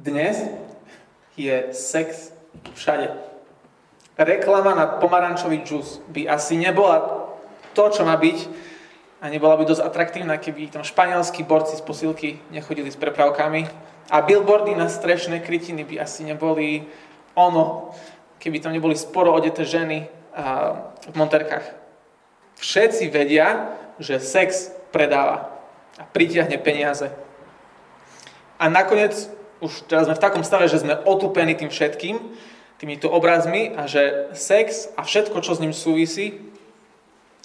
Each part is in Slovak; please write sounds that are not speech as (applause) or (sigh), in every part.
Dnes je sex všade. Reklama na pomarančový džus by asi nebola to, čo má byť a nebola by dosť atraktívna, keby tam španielskí borci z posilky nechodili s prepravkami a billboardy na strešné krytiny by asi neboli ono, keby tam neboli sporo odeté ženy v monterkách. Všetci vedia, že sex predáva a pritiahne peniaze. A nakoniec, už teraz sme v takom stave, že sme otupení tým všetkým, týmito obrazmi a že sex a všetko, čo s ním súvisí,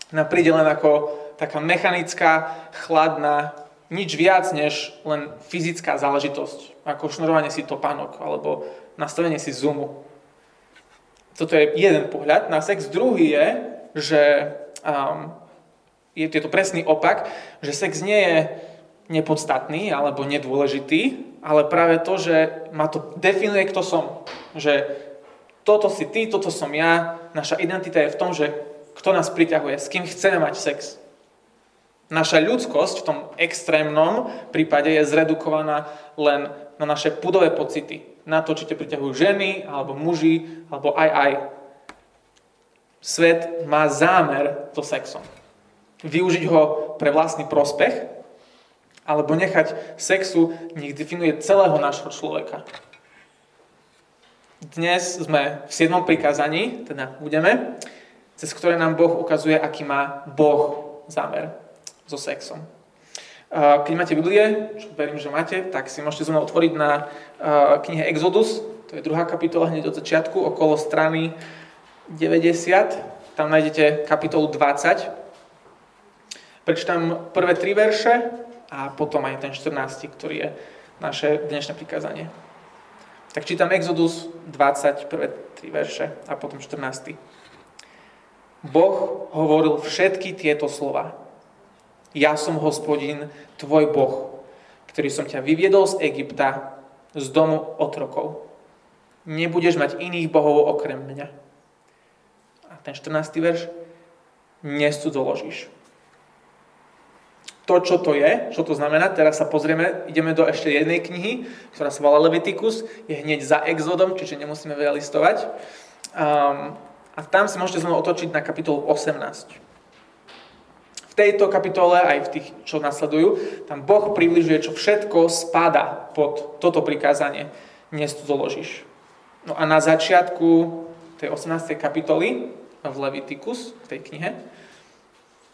nám príde len ako taká mechanická, chladná, nič viac než len fyzická záležitosť, ako šnurovanie si topánok alebo nastavenie si zoomu. Toto je jeden pohľad na sex. Druhý je, že um, je, je to presný opak, že sex nie je nepodstatný alebo nedôležitý, ale práve to, že ma to definuje, kto som. Že toto si ty, toto som ja, naša identita je v tom, že kto nás priťahuje, s kým chceme mať sex. Naša ľudskosť v tom extrémnom prípade je zredukovaná len na naše pudové pocity. Na to, či te priťahujú ženy, alebo muži, alebo aj aj. Svet má zámer so sexom. Využiť ho pre vlastný prospech, alebo nechať sexu, nech definuje celého nášho človeka. Dnes sme v 7. prikázaní, teda budeme, cez ktoré nám Boh ukazuje, aký má Boh zámer so sexom. Keď máte Biblie, čo verím, že máte, tak si môžete znovu otvoriť na knihe Exodus, to je druhá kapitola hneď od začiatku, okolo strany 90, tam nájdete kapitolu 20. Prečítam prvé tri verše a potom aj ten 14, ktorý je naše dnešné prikázanie. Tak čítam Exodus 20, prvé 3 verše a potom 14. Boh hovoril všetky tieto slova. Ja som hospodin, tvoj Boh, ktorý som ťa vyviedol z Egypta, z domu otrokov. Nebudeš mať iných bohov okrem mňa. A ten 14. verš, nesudzoložíš to, čo to je, čo to znamená. Teraz sa pozrieme, ideme do ešte jednej knihy, ktorá sa volá Leviticus, je hneď za Exodom, čiže nemusíme veľa listovať. Um, a tam si môžete znovu otočiť na kapitolu 18. V tejto kapitole, aj v tých, čo nasledujú, tam Boh približuje, čo všetko spada pod toto prikázanie. Dnes tu zoložíš. No a na začiatku tej 18. kapitoly v Leviticus, v tej knihe,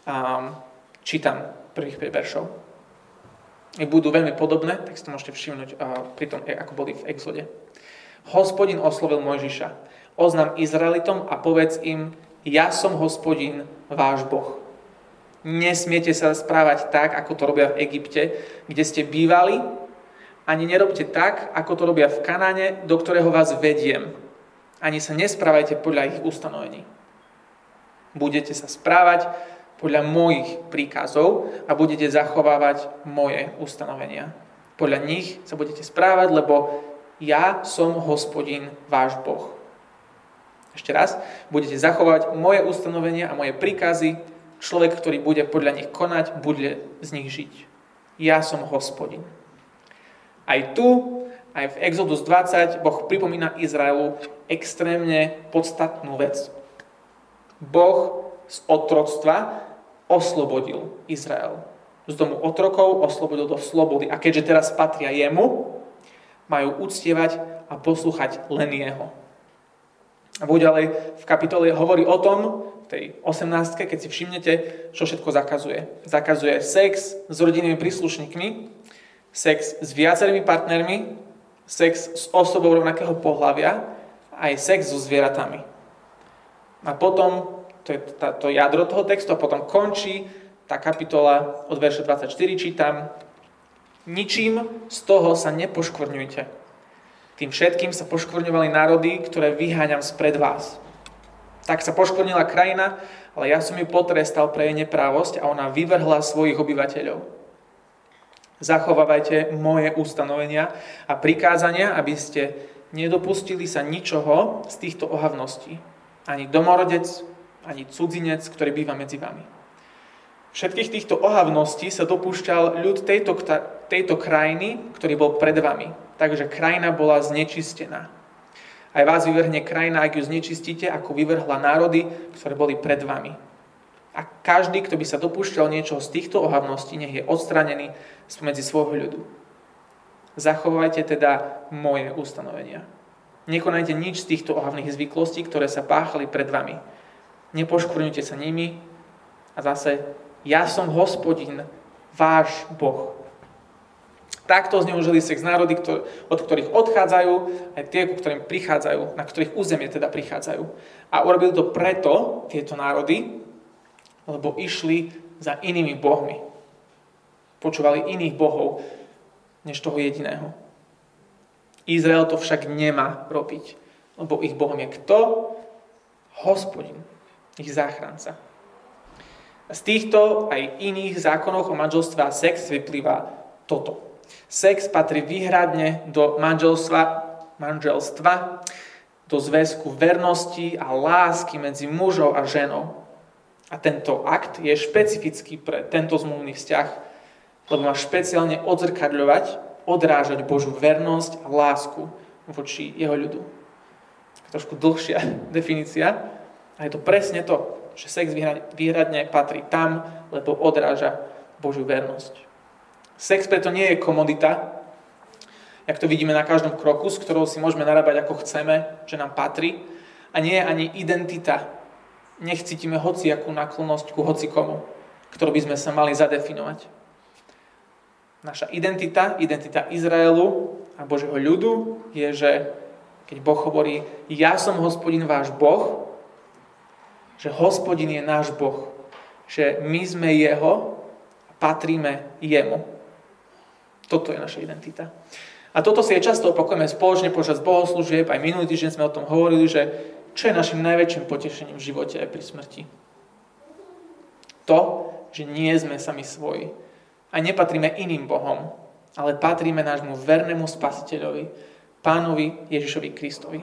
um, čítam prvých 5 veršov. I budú veľmi podobné, tak si to môžete všimnúť pri tom, ako boli v exode. Hospodin oslovil Mojžiša. Oznam Izraelitom a povedz im, ja som hospodin, váš Boh. Nesmiete sa správať tak, ako to robia v Egypte, kde ste bývali, ani nerobte tak, ako to robia v Kanáne, do ktorého vás vediem. Ani sa nesprávajte podľa ich ustanovení. Budete sa správať podľa mojich príkazov a budete zachovávať moje ustanovenia. Podľa nich sa budete správať, lebo ja som hospodin, váš Boh. Ešte raz, budete zachovať moje ustanovenia a moje príkazy. Človek, ktorý bude podľa nich konať, bude z nich žiť. Ja som hospodin. Aj tu, aj v Exodus 20, Boh pripomína Izraelu extrémne podstatnú vec. Boh z otroctva oslobodil Izrael. Z domu otrokov oslobodil do slobody. A keďže teraz patria jemu, majú uctievať a poslúchať len jeho. A ďalej v kapitole hovorí o tom, v tej 18, keď si všimnete, čo všetko zakazuje. Zakazuje sex s rodinnými príslušníkmi, sex s viacerými partnermi, sex s osobou rovnakého pohľavia, aj sex so zvieratami. A potom to je tá, to jadro toho textu a potom končí tá kapitola od verša 24 čítam. Ničím z toho sa nepoškvrňujte. Tým všetkým sa poškvrňovali národy, ktoré vyháňam spred vás. Tak sa poškvrnila krajina, ale ja som ju potrestal pre jej neprávosť a ona vyvrhla svojich obyvateľov. Zachovávajte moje ustanovenia a prikázania, aby ste nedopustili sa ničoho z týchto ohavností. Ani domorodec, ani cudzinec, ktorý býva medzi vami. Všetkých týchto ohavností sa dopúšťal ľud tejto, tejto krajiny, ktorý bol pred vami. Takže krajina bola znečistená. Aj vás vyvrhne krajina, ak ju znečistíte, ako vyvrhla národy, ktoré boli pred vami. A každý, kto by sa dopúšťal niečo z týchto ohavností, nech je odstranený spomedzi svojho ľudu. Zachovajte teda moje ustanovenia. Nekonajte nič z týchto ohavných zvyklostí, ktoré sa páchali pred vami. Nepoškvrňujte sa nimi a zase ja som hospodin, váš Boh. Takto zneužili sex národy, od ktorých odchádzajú, aj tie, ku ktorým prichádzajú, na ktorých územie teda prichádzajú. A urobili to preto, tieto národy, lebo išli za inými bohmi. Počúvali iných bohov, než toho jediného. Izrael to však nemá robiť, lebo ich bohom je kto? Hospodin, ich záchranca. Z týchto aj iných zákonov o manželstve a sex vyplýva toto. Sex patrí výhradne do manželstva, manželstva, do zväzku vernosti a lásky medzi mužou a ženou. A tento akt je špecifický pre tento zmluvný vzťah, lebo má špeciálne odzrkadľovať, odrážať Božú vernosť a lásku voči jeho ľudu. Trošku dlhšia (laughs) definícia, a je to presne to že sex výhradne patrí tam, lebo odráža Božiu vernosť. Sex preto nie je komodita, jak to vidíme na každom kroku, s ktorou si môžeme narábať ako chceme, že nám patrí, a nie je ani identita. Nech cítime hociakú naklonosť ku hocikomu, ktorú by sme sa mali zadefinovať. Naša identita, identita Izraelu a Božieho ľudu je, že keď Boh hovorí, ja som hospodin váš Boh, že hospodin je náš Boh, že my sme Jeho a patríme Jemu. Toto je naša identita. A toto si je často opakujeme spoločne počas bohoslúžieb, aj minulý týždeň sme o tom hovorili, že čo je našim najväčším potešením v živote aj pri smrti. To, že nie sme sami svoji. A nepatríme iným Bohom, ale patríme nášmu vernému spasiteľovi, pánovi Ježišovi Kristovi.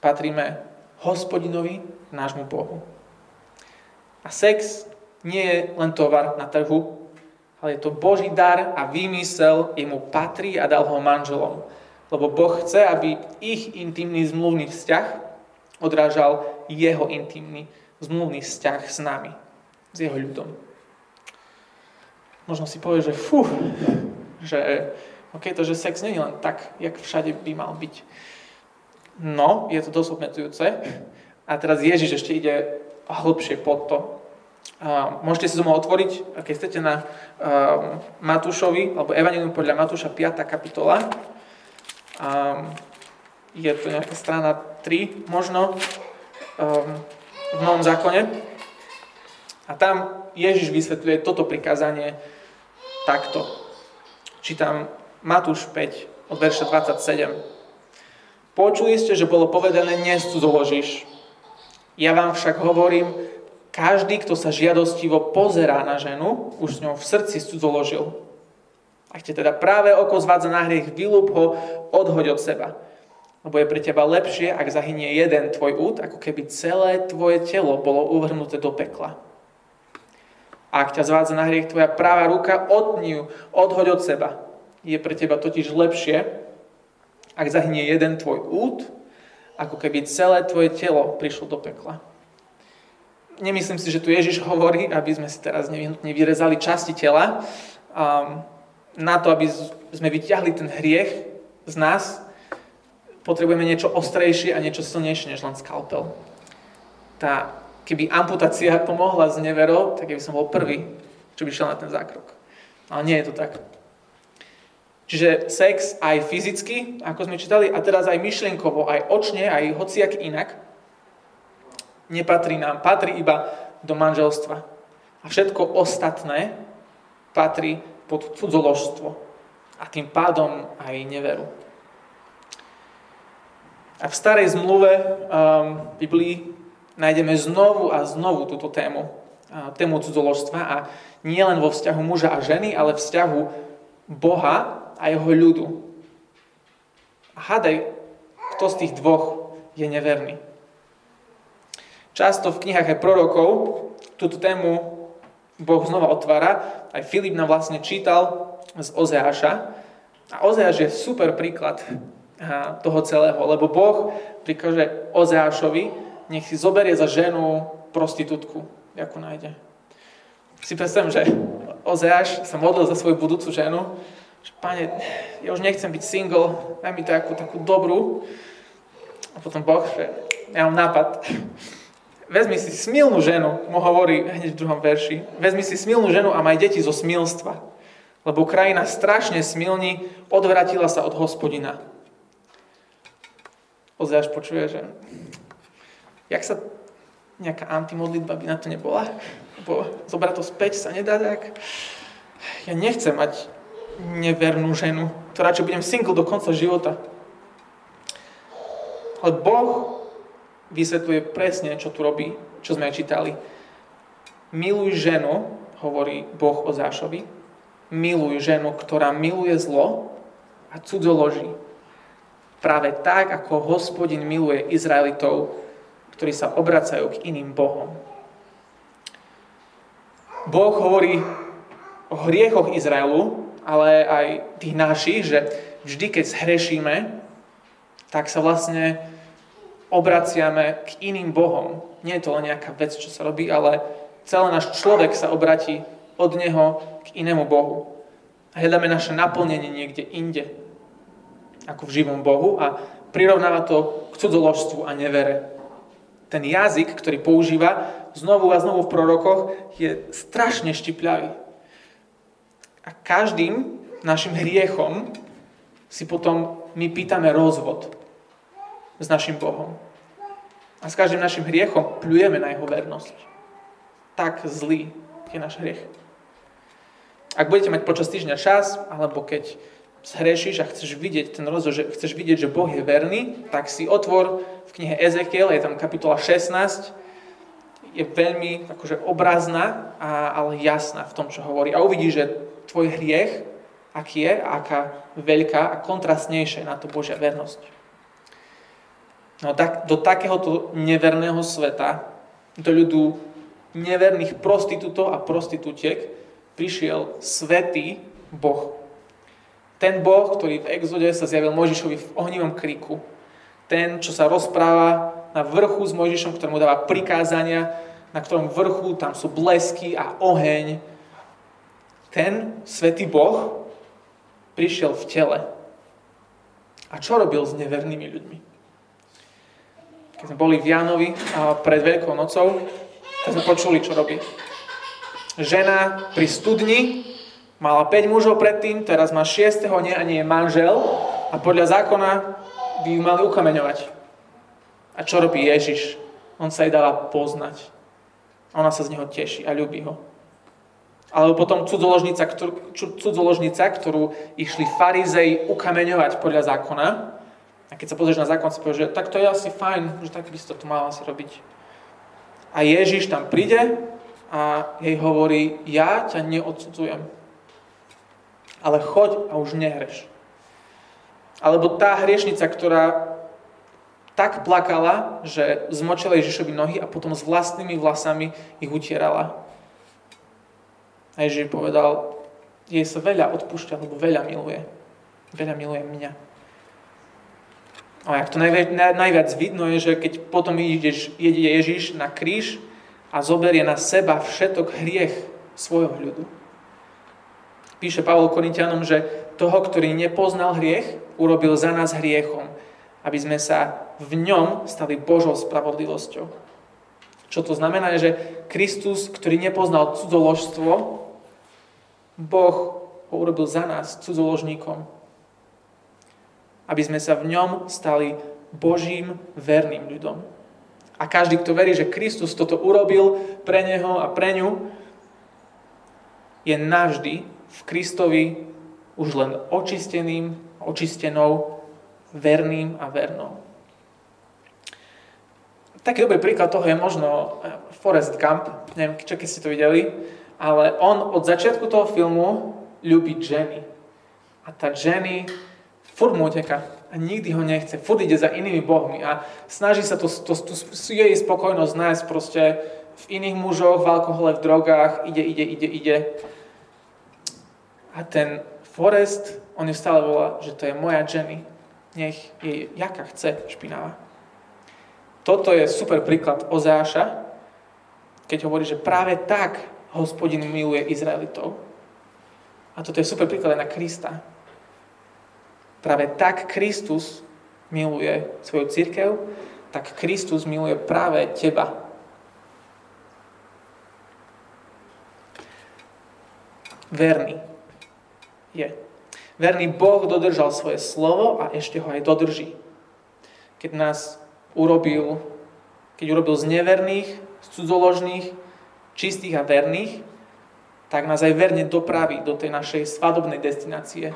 Patríme hospodinovi, nášmu Bohu. A sex nie je len tovar na trhu, ale je to Boží dar a výmysel, jemu patrí a dal ho manželom. Lebo Boh chce, aby ich intimný zmluvný vzťah odrážal jeho intimný zmluvný vzťah s nami, s jeho ľudom. Možno si povie, že fú, že ok, to, že sex nie je len tak, jak všade by mal byť. No, je to dosť obmedzujúce. A teraz Ježiš ešte ide hlbšie pod to. Môžete si znovu otvoriť, keď chcete na um, Matúšovi, alebo Evangelium podľa Matúša 5. kapitola. Um, je to nejaká strana 3 možno um, v Novom zákone. A tam Ježiš vysvetľuje toto prikázanie takto. Čítam Matúš 5 od verša 27. Počuli ste, že bolo povedané, nescudzoložíš. Ja vám však hovorím, každý, kto sa žiadostivo pozerá na ženu, už s ňou v srdci cudzoložil. Ak te teda práve oko zvádza na hriech, vylúb ho, odhoď od seba. Lebo je pre teba lepšie, ak zahynie jeden tvoj út, ako keby celé tvoje telo bolo uvrhnuté do pekla. A ak ťa zvádza na hriech tvoja práva ruka, odni ju, odhoď od seba. Je pre teba totiž lepšie, ak zahynie jeden tvoj út, ako keby celé tvoje telo prišlo do pekla. Nemyslím si, že tu Ježiš hovorí, aby sme si teraz nevyhnutne vyrezali časti tela, um, na to, aby sme vyťahli ten hriech z nás, potrebujeme niečo ostrejšie a niečo silnejšie než len skalpel. Tá, keby amputácia pomohla z neverou, tak by som bol prvý, čo by šiel na ten zákrok. Ale nie je to tak. Čiže sex aj fyzicky, ako sme čítali, a teraz aj myšlienkovo, aj očne, aj hociak inak, nepatrí nám, patrí iba do manželstva. A všetko ostatné patrí pod cudzoložstvo. A tým pádom aj neveru. A v starej zmluve um, Biblii nájdeme znovu a znovu túto tému, uh, tému cudzoložstva a nie len vo vzťahu muža a ženy, ale vzťahu Boha a jeho ľudu. A hádaj, kto z tých dvoch je neverný. Často v knihách aj prorokov túto tému Boh znova otvára. Aj Filip nám vlastne čítal z Ozeáša. A Ozeáš je super príklad toho celého, lebo Boh prikáže Ozeášovi, nech si zoberie za ženu prostitútku, ako nájde. Si predstavím, že Ozeáš sa modlil za svoju budúcu ženu, že pane, ja už nechcem byť single, daj mi takú, takú dobrú. A potom Boh, že ja mám nápad, vezmi si smilnú ženu, mu hovorí hneď v druhom verši, vezmi si smilnú ženu a maj deti zo smilstva. Lebo krajina strašne smilní, odvratila sa od hospodina. Ozeáš počuje, že jak sa nejaká antimodlitba by na to nebola, lebo zobrať to späť sa nedá tak. Ja nechcem mať nevernú ženu, to radšej budem single do konca života. Ale Boh vysvetľuje presne, čo tu robí, čo sme čítali. Miluj ženu, hovorí Boh o Zášovi, miluj ženu, ktorá miluje zlo a cudzoloží. Práve tak, ako hospodin miluje Izraelitov, ktorí sa obracajú k iným bohom. Boh hovorí o hriechoch Izraelu, ale aj tých našich, že vždy, keď zhrešíme, tak sa vlastne obraciame k iným Bohom. Nie je to len nejaká vec, čo sa robí, ale celý náš človek sa obratí od Neho k inému Bohu. Hľadáme naše naplnenie niekde inde, ako v živom Bohu a prirovnáva to k cudzoložstvu a nevere. Ten jazyk, ktorý používa znovu a znovu v prorokoch, je strašne štipľavý. A každým našim hriechom si potom my pýtame rozvod s našim Bohom. A s každým našim hriechom pľujeme na jeho vernosť. Tak zlý je náš hriech. Ak budete mať počas týždňa čas, alebo keď zhrešíš a chceš vidieť ten rozhod, že chceš vidieť, že Boh je verný, tak si otvor v knihe Ezekiel, je tam kapitola 16, je veľmi akože obrazná, a, ale jasná v tom, čo hovorí. A uvidíš, že tvoj hriech, aký je, aká veľká a kontrastnejšia na to Božia vernosť. No tak, do takéhoto neverného sveta, do ľudu neverných prostitútov a prostitútiek prišiel svetý Boh. Ten Boh, ktorý v exode sa zjavil Mojžišovi v ohnivom kriku. Ten, čo sa rozpráva na vrchu s Mojžišom, ktorému dáva prikázania, na ktorom vrchu tam sú blesky a oheň. Ten svetý Boh prišiel v tele. A čo robil s nevernými ľuďmi? Keď sme boli v Jánovi pred Veľkou nocou, tak sme počuli, čo robí. Žena pri studni mala 5 mužov predtým, teraz má 6. nie a nie je manžel a podľa zákona by ju mali ukameňovať. A čo robí Ježiš? On sa jej dáva poznať. Ona sa z neho teší a ľubí ho. Alebo potom cudzoložnica, ktorú, cudzoložnica, ktorú išli farizej ukameňovať podľa zákona, a keď sa pozrieš na zákon, si povieš, že tak to je asi fajn, že tak by si to mal asi robiť. A Ježiš tam príde a jej hovorí, ja ťa neodsudzujem, ale choď a už nehreš. Alebo tá hriešnica, ktorá tak plakala, že zmočila Ježišovi nohy a potom s vlastnými vlasami ich utierala. A Ježiš povedal, jej sa veľa odpúšťa, lebo veľa miluje. Veľa miluje mňa. A jak to najviac, najviac vidno je, že keď potom ideš, jede Ježiš na kríž a zoberie na seba všetok hriech svojho ľudu. Píše Pavol Korintianom, že toho, ktorý nepoznal hriech, urobil za nás hriechom, aby sme sa v ňom stali Božou spravodlivosťou. Čo to znamená, je, že Kristus, ktorý nepoznal cudzoložstvo, Boh ho urobil za nás cudzoložníkom, aby sme sa v ňom stali Božím verným ľudom. A každý, kto verí, že Kristus toto urobil pre neho a pre ňu, je navždy v Kristovi už len očisteným, očistenou, verným a vernou. Taký dobrý príklad toho je možno eh, Forrest Gump, neviem, čo keď ste to videli, ale on od začiatku toho filmu ľúbi Jenny. A tá Jenny furt mu uteka a nikdy ho nechce. Furt ide za inými bohmi a snaží sa to, to, to, jej spokojnosť nájsť proste v iných mužoch, v alkohole, v drogách, ide, ide, ide, ide. A ten Forest, on ju stále volá, že to je moja Jenny. Nech je jaká chce špinavá. Toto je super príklad Ozáša, keď hovorí, že práve tak hospodin miluje Izraelitov. A toto je super príklad aj na Krista. Práve tak Kristus miluje svoju církev, tak Kristus miluje práve teba. Verný je. Verný Boh dodržal svoje slovo a ešte ho aj dodrží. Keď nás urobil, keď urobil z neverných, z cudzoložných, čistých a verných, tak nás aj verne dopraví do tej našej svadobnej destinácie,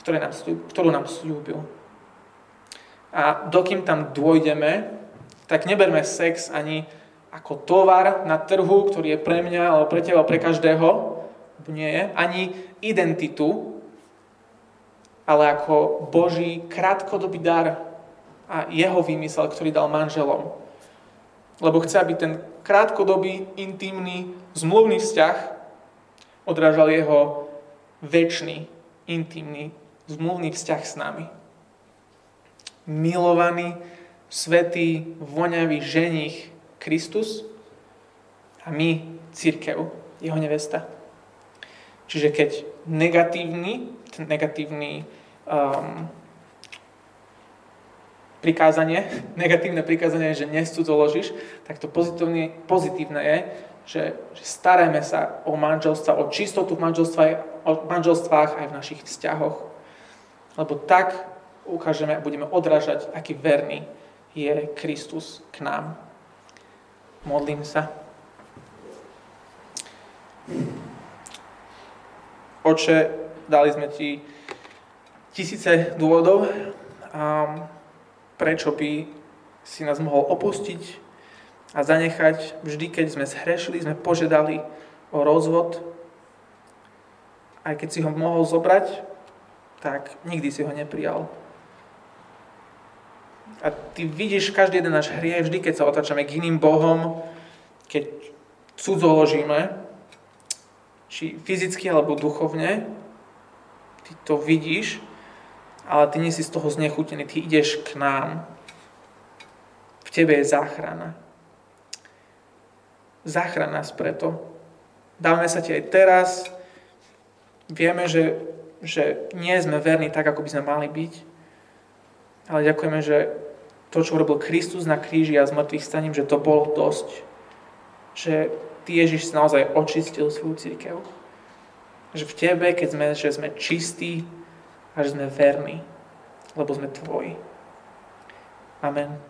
ktoré nám, ktorú nám slúbil. A dokým tam dôjdeme, tak neberme sex ani ako tovar na trhu, ktorý je pre mňa, alebo pre teba, pre každého, nie je, ani identitu, ale ako Boží krátkodobý dar a jeho výmysel, ktorý dal manželom. Lebo chce, aby ten krátkodobý, intimný, zmluvný vzťah odrážal jeho väčší, intimný, zmluvný vzťah s nami. Milovaný, svetý, voňavý ženich Kristus a my, církev, jeho nevesta. Čiže keď negatívny, ten negatívny um, prikázanie, (laughs) negatívne prikázanie že nescudzoložíš, tak to pozitívne, pozitívne je, že, že starajme sa o manželstva, o čistotu v o manželstvách aj v našich vzťahoch. Lebo tak ukážeme a budeme odrážať, aký verný je Kristus k nám. Modlím sa. Oče, dali sme ti tisíce dôvodov, um, prečo by si nás mohol opustiť a zanechať vždy, keď sme zhrešili, sme požiadali o rozvod. Aj keď si ho mohol zobrať, tak nikdy si ho neprijal. A ty vidíš každý jeden náš hriech, vždy, keď sa otáčame k iným bohom, keď cudzoložíme, či fyzicky alebo duchovne, ty to vidíš, ale ty nie si z toho znechutený, ty ideš k nám. V tebe je záchrana. Záchrana nás preto. Dáme sa ti aj teraz. Vieme, že, že nie sme verní tak, ako by sme mali byť. Ale ďakujeme, že to, čo urobil Kristus na kríži a z staním, že to bolo dosť. Že Ty Ježiš naozaj očistil svoju církev. Že v Tebe, keď sme, že sme čistí a že sme verní, lebo sme Tvoji. Amen.